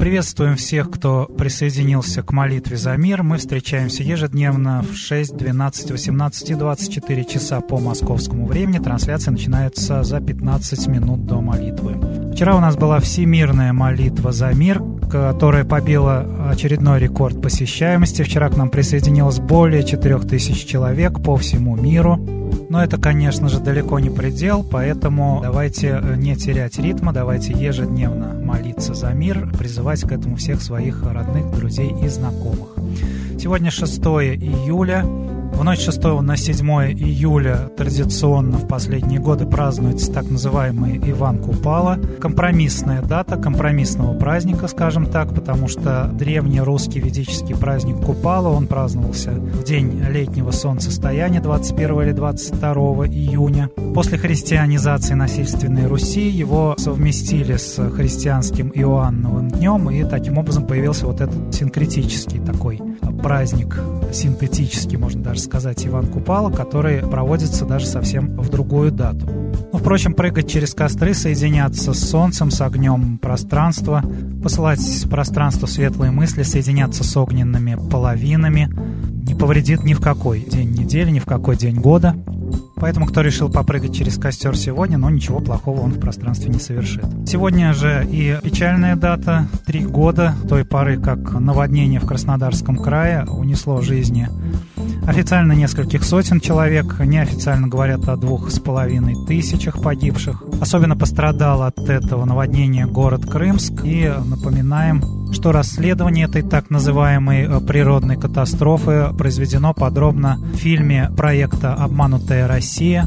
Приветствуем всех, кто присоединился к молитве за мир. Мы встречаемся ежедневно в 6, 12, 18 и 24 часа по московскому времени. Трансляция начинается за 15 минут до молитвы. Вчера у нас была всемирная молитва за мир, которая побила очередной рекорд посещаемости. Вчера к нам присоединилось более 4000 человек по всему миру. Но это, конечно же, далеко не предел, поэтому давайте э, не терять ритма, давайте ежедневно молиться за мир, призывать к этому всех своих родных, друзей и знакомых. Сегодня 6 июля, в ночь 6 на 7 июля традиционно в последние годы празднуется так называемый Иван Купала. Компромиссная дата компромиссного праздника, скажем так, потому что древний русский ведический праздник Купала, он праздновался в день летнего солнцестояния 21 или 22 июня. После христианизации насильственной Руси его совместили с христианским Иоанновым днем, и таким образом появился вот этот синкретический такой праздник, синтетический, можно даже сказать, Иван Купала, который проводится даже совсем в другую дату. Ну, впрочем, прыгать через костры, соединяться с солнцем, с огнем пространства, посылать в пространство светлые мысли, соединяться с огненными половинами не повредит ни в какой день недели, ни в какой день года. Поэтому, кто решил попрыгать через костер сегодня, но ничего плохого он в пространстве не совершит. Сегодня же и печальная дата, три года той поры, как наводнение в Краснодарском крае унесло жизни Официально нескольких сотен человек, неофициально говорят о двух с половиной тысячах погибших. Особенно пострадал от этого наводнения город Крымск. И напоминаем, что расследование этой так называемой э, природной катастрофы произведено подробно в фильме проекта «Обманутая Россия»,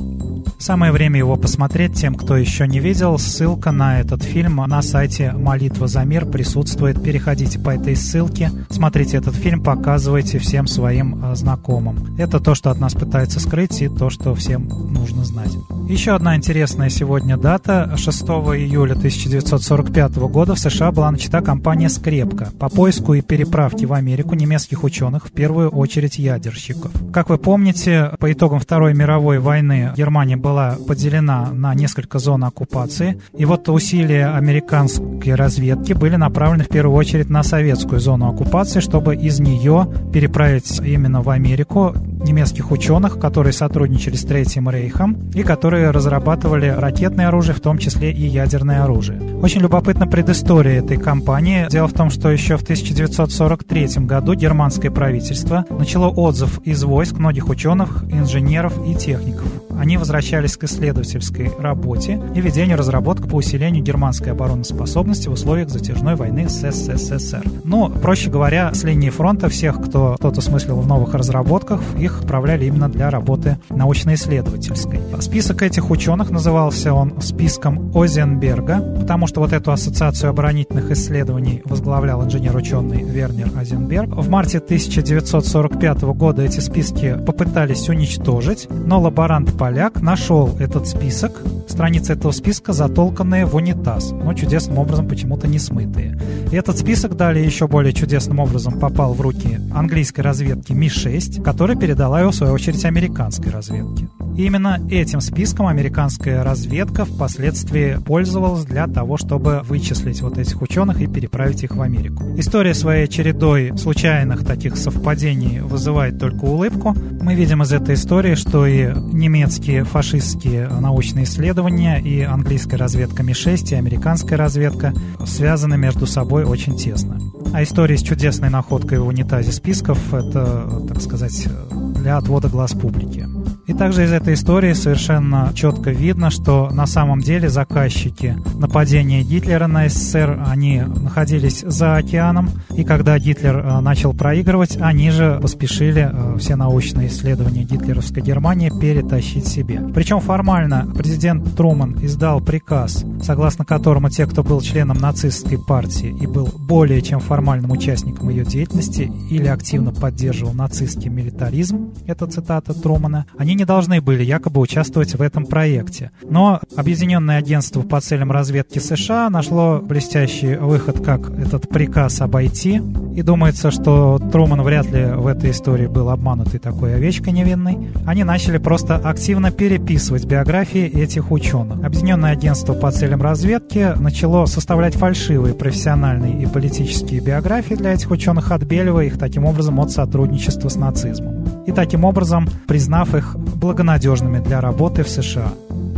Самое время его посмотреть тем, кто еще не видел. Ссылка на этот фильм на сайте «Молитва за мир» присутствует. Переходите по этой ссылке, смотрите этот фильм, показывайте всем своим э, знакомым. Это то, что от нас пытается скрыть, и то, что всем нужно знать. Еще одна интересная сегодня дата. 6 июля 1945 года в США была начата кампания «Скрепка» по поиску и переправке в Америку немецких ученых, в первую очередь ядерщиков. Как вы помните, по итогам Второй мировой войны Германия была была поделена на несколько зон оккупации. И вот усилия американской разведки были направлены в первую очередь на советскую зону оккупации, чтобы из нее переправить именно в Америку немецких ученых, которые сотрудничали с Третьим Рейхом и которые разрабатывали ракетное оружие, в том числе и ядерное оружие. Очень любопытна предыстория этой кампании. Дело в том, что еще в 1943 году германское правительство начало отзыв из войск многих ученых, инженеров и техников. Они возвращались к исследовательской работе и ведению разработок по усилению германской обороноспособности в условиях затяжной войны с СССР. Ну, проще говоря, с линии фронта всех, кто кто-то смыслил в новых разработках, их отправляли именно для работы научно-исследовательской. Список этих ученых назывался он списком Озенберга, потому что вот эту ассоциацию оборонительных исследований возглавлял инженер-ученый Вернер Озенберг. В марте 1945 года эти списки попытались уничтожить, но лаборант поляк нашел этот список, страницы этого списка затолканные в унитаз, но чудесным образом почему-то не смытые. И этот список далее еще более чудесным образом попал в руки английской разведки Ми-6, которая передала его в свою очередь американской разведке. И именно этим списком американская разведка впоследствии пользовалась для того, чтобы вычислить вот этих ученых и переправить их в Америку. История своей чередой случайных таких совпадений вызывает только улыбку. Мы видим из этой истории, что и немецкие фашистские научные исследования, и английская разведка Ми-6, и американская разведка связаны между собой очень тесно. А история с чудесной находкой в унитазе списков – это, так сказать, для отвода глаз публики. И также из этой истории совершенно четко видно, что на самом деле заказчики нападения Гитлера на СССР, они находились за океаном, и когда Гитлер э, начал проигрывать, они же поспешили э, все научные исследования гитлеровской Германии перетащить себе. Причем формально президент Труман издал приказ, согласно которому те, кто был членом нацистской партии и был более чем формальным участником ее деятельности или активно поддерживал нацистский милитаризм, это цитата Трумана, они они не должны были якобы участвовать в этом проекте. Но Объединенное агентство по целям разведки США нашло блестящий выход, как этот приказ обойти. И думается, что Труман вряд ли в этой истории был обманутый такой овечкой невинной. Они начали просто активно переписывать биографии этих ученых. Объединенное агентство по целям разведки начало составлять фальшивые профессиональные и политические биографии для этих ученых, отбеливая их таким образом от сотрудничества с нацизмом. И таким образом признав их благонадежными для работы в США.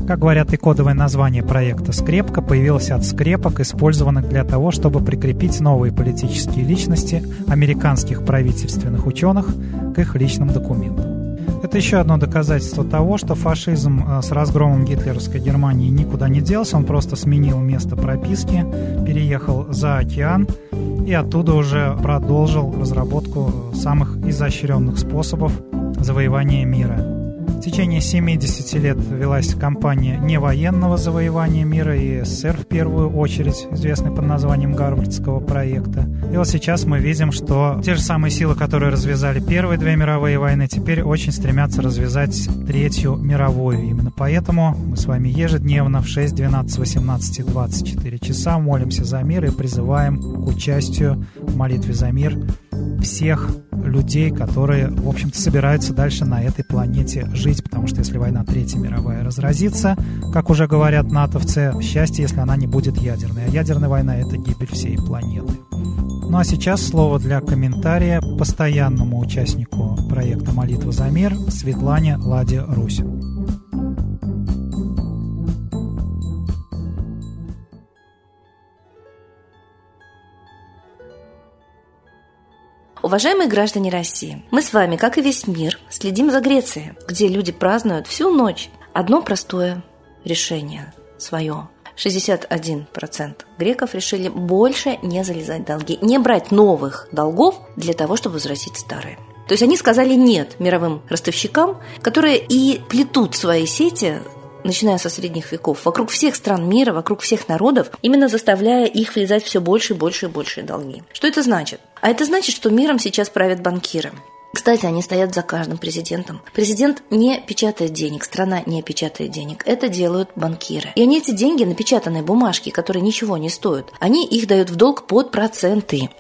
Как говорят и кодовое название проекта «Скрепка» появилось от скрепок, использованных для того, чтобы прикрепить новые политические личности американских правительственных ученых к их личным документам. Это еще одно доказательство того, что фашизм э, с разгромом гитлеровской Германии никуда не делся, он просто сменил место прописки, переехал за океан и оттуда уже продолжил разработку самых изощренных способов завоевания мира. В течение 70 лет велась кампания невоенного завоевания мира и СССР в первую очередь, известный под названием Гарвардского проекта. И вот сейчас мы видим, что те же самые силы, которые развязали первые две мировые войны, теперь очень стремятся развязать третью мировую. Именно поэтому мы с вами ежедневно в 6, 12, 18 и 24 часа молимся за мир и призываем к участию в молитве за мир всех людей, которые, в общем-то, собираются дальше на этой планете жить, потому что если война Третья мировая разразится, как уже говорят натовцы, счастье, если она не будет ядерной. А ядерная война — это гибель всей планеты. Ну а сейчас слово для комментария постоянному участнику проекта «Молитва за мир» Светлане Ладе Русь. Уважаемые граждане России, мы с вами, как и весь мир, следим за Грецией, где люди празднуют всю ночь. Одно простое решение свое. 61% греков решили больше не залезать в долги, не брать новых долгов для того, чтобы возвратить старые. То есть они сказали нет мировым ростовщикам, которые и плетут свои сети начиная со средних веков, вокруг всех стран мира, вокруг всех народов, именно заставляя их влезать все больше и больше и больше долги. Что это значит? А это значит, что миром сейчас правят банкиры. Кстати, они стоят за каждым президентом. Президент не печатает денег, страна не печатает денег. Это делают банкиры. И они эти деньги, напечатанные бумажки, которые ничего не стоят, они их дают в долг под проценты.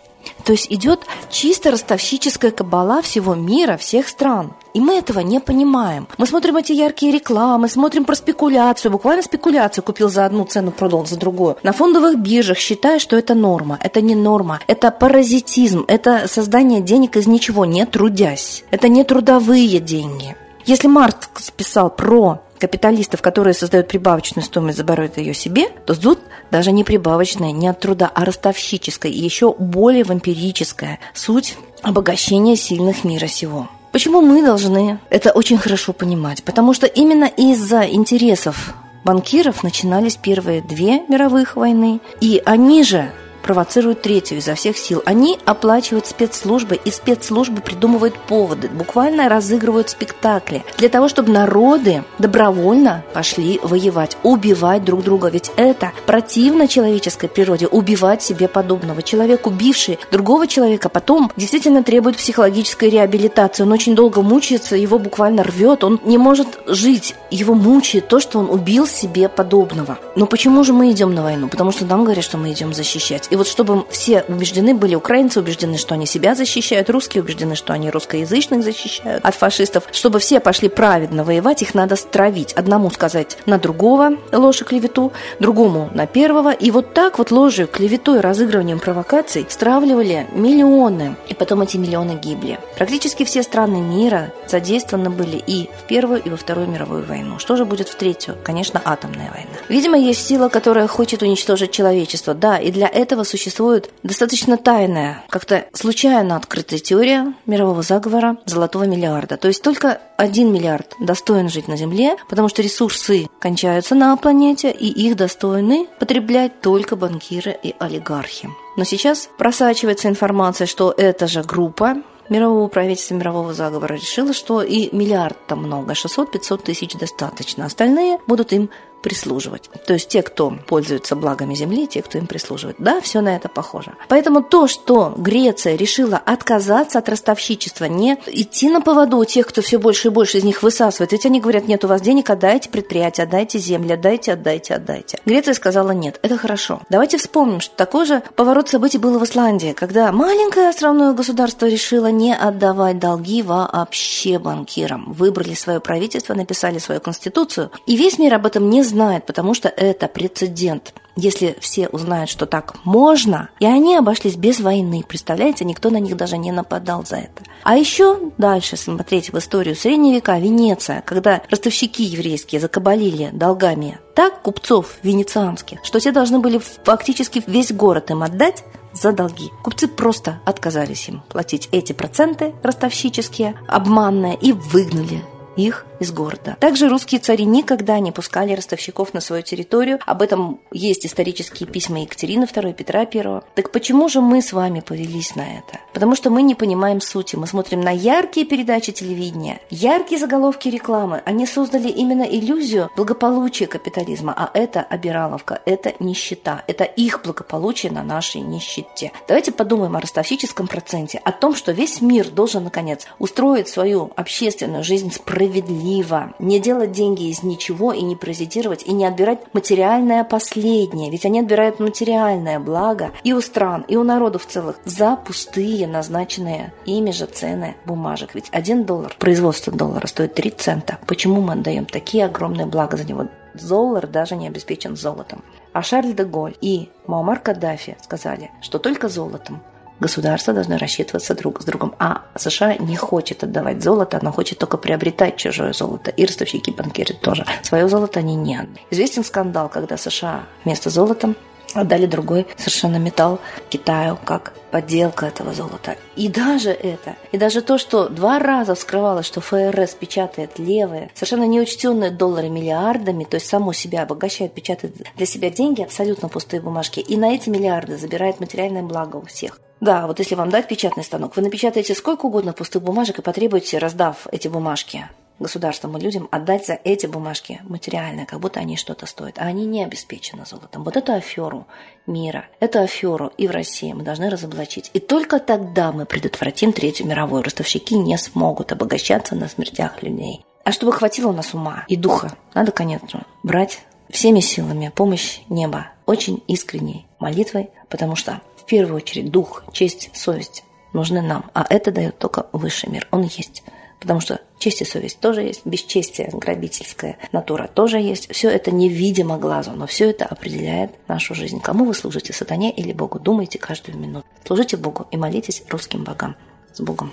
То есть идет чисто ростовщическая кабала всего мира, всех стран. И мы этого не понимаем. Мы смотрим эти яркие рекламы, смотрим про спекуляцию, буквально спекуляцию купил за одну цену, продал за другую. На фондовых биржах считая, что это норма. Это не норма. Это паразитизм. Это создание денег из ничего, не трудясь. Это не трудовые деньги. Если Маркс писал про капиталистов, которые создают прибавочную стоимость, забирают ее себе, то тут даже не прибавочная, не от труда, а ростовщическая и еще более вампирическая суть обогащения сильных мира сего. Почему мы должны это очень хорошо понимать? Потому что именно из-за интересов банкиров начинались первые две мировых войны, и они же провоцируют третью изо всех сил. Они оплачивают спецслужбы, и спецслужбы придумывают поводы, буквально разыгрывают спектакли для того, чтобы народы добровольно пошли воевать, убивать друг друга. Ведь это противно человеческой природе, убивать себе подобного. Человек, убивший другого человека, потом действительно требует психологической реабилитации. Он очень долго мучается, его буквально рвет, он не может жить, его мучает то, что он убил себе подобного. Но почему же мы идем на войну? Потому что нам говорят, что мы идем защищать. И вот чтобы все убеждены были, украинцы убеждены, что они себя защищают, русские убеждены, что они русскоязычных защищают от фашистов, чтобы все пошли праведно воевать, их надо стравить. Одному сказать на другого ложь и клевету, другому на первого. И вот так вот ложью, клеветой, разыгрыванием провокаций стравливали миллионы. И потом эти миллионы гибли. Практически все страны мира задействованы были и в Первую, и во Вторую мировую войну. Что же будет в Третью? Конечно, атомная война. Видимо, есть сила, которая хочет уничтожить человечество. Да, и для этого существует достаточно тайная, как-то случайно открытая теория мирового заговора золотого миллиарда. То есть только один миллиард достоин жить на Земле, потому что ресурсы кончаются на планете, и их достойны потреблять только банкиры и олигархи. Но сейчас просачивается информация, что эта же группа мирового правительства, мирового заговора решило, что и миллиард там много, 600-500 тысяч достаточно. Остальные будут им прислуживать. То есть те, кто пользуется благами земли, те, кто им прислуживает. Да, все на это похоже. Поэтому то, что Греция решила отказаться от ростовщичества, не идти на поводу у тех, кто все больше и больше из них высасывает. Ведь они говорят, нет, у вас денег, отдайте предприятие, отдайте земли, отдайте, отдайте, отдайте. Греция сказала, нет, это хорошо. Давайте вспомним, что такой же поворот событий был в Исландии, когда маленькое островное государство решило не отдавать долги вообще банкирам. Выбрали свое правительство, написали свою конституцию, и весь мир об этом не знал знает, потому что это прецедент. Если все узнают, что так можно, и они обошлись без войны, представляете, никто на них даже не нападал за это. А еще дальше смотреть в историю Средние века, Венеция, когда ростовщики еврейские закабалили долгами так купцов венецианских, что те должны были фактически весь город им отдать, за долги. Купцы просто отказались им платить эти проценты ростовщические, обманные, и выгнали их из города. Также русские цари никогда не пускали ростовщиков на свою территорию. Об этом есть исторические письма Екатерины II, Петра I. Так почему же мы с вами повелись на это? Потому что мы не понимаем сути. Мы смотрим на яркие передачи телевидения, яркие заголовки рекламы. Они создали именно иллюзию благополучия капитализма, а это обираловка, это нищета, это их благополучие на нашей нищете. Давайте подумаем о ростовщическом проценте, о том, что весь мир должен, наконец, устроить свою общественную жизнь справедливо справедливо. Не делать деньги из ничего и не паразитировать, и не отбирать материальное последнее. Ведь они отбирают материальное благо и у стран, и у народов целых за пустые назначенные ими же цены бумажек. Ведь один доллар, производство доллара стоит 3 цента. Почему мы отдаем такие огромные блага за него? Доллар даже не обеспечен золотом. А Шарль де Голь и Муаммар Каддафи сказали, что только золотом государства должны рассчитываться друг с другом. А США не хочет отдавать золото, она хочет только приобретать чужое золото. И ростовщики банкиры тоже. Свое золото они не. Известен скандал, когда США вместо золота отдали другой совершенно металл Китаю как подделка этого золота. И даже это, и даже то, что два раза вскрывалось, что ФРС печатает левые, совершенно неучтенные доллары миллиардами, то есть само себя обогащает, печатает для себя деньги, абсолютно пустые бумажки, и на эти миллиарды забирает материальное благо у всех. Да, вот если вам дать печатный станок, вы напечатаете сколько угодно пустых бумажек и потребуете, раздав эти бумажки государством и людям, отдать за эти бумажки материальное, как будто они что-то стоят. А они не обеспечены золотом. Вот эту аферу мира, эту аферу и в России мы должны разоблачить. И только тогда мы предотвратим Третью мировую. Ростовщики не смогут обогащаться на смертях людей. А чтобы хватило у нас ума и духа, надо, конечно, брать всеми силами помощь неба, очень искренней молитвой, потому что в первую очередь дух, честь, совесть нужны нам, а это дает только высший мир. Он есть. Потому что честь и совесть тоже есть, бесчестие, грабительская натура тоже есть. Все это невидимо глазу, но все это определяет нашу жизнь. Кому вы служите, сатане или Богу? Думайте каждую минуту. Служите Богу и молитесь русским богам. С Богом.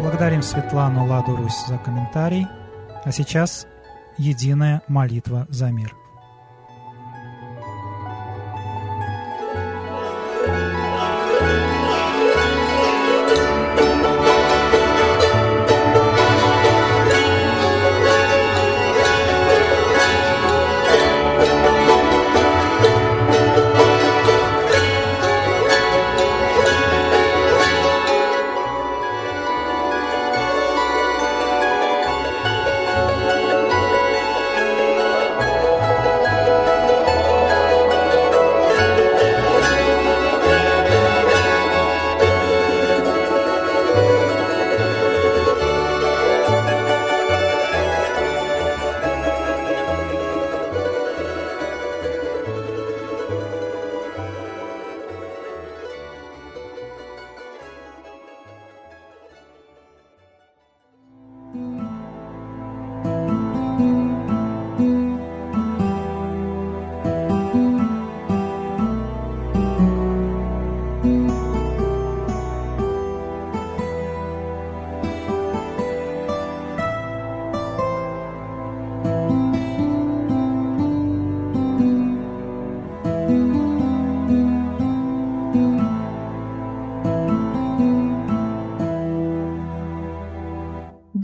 Благодарим Светлану Ладу Русь за комментарий. А сейчас единая молитва за мир.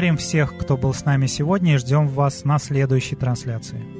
Благодарим всех, кто был с нами сегодня и ждем вас на следующей трансляции.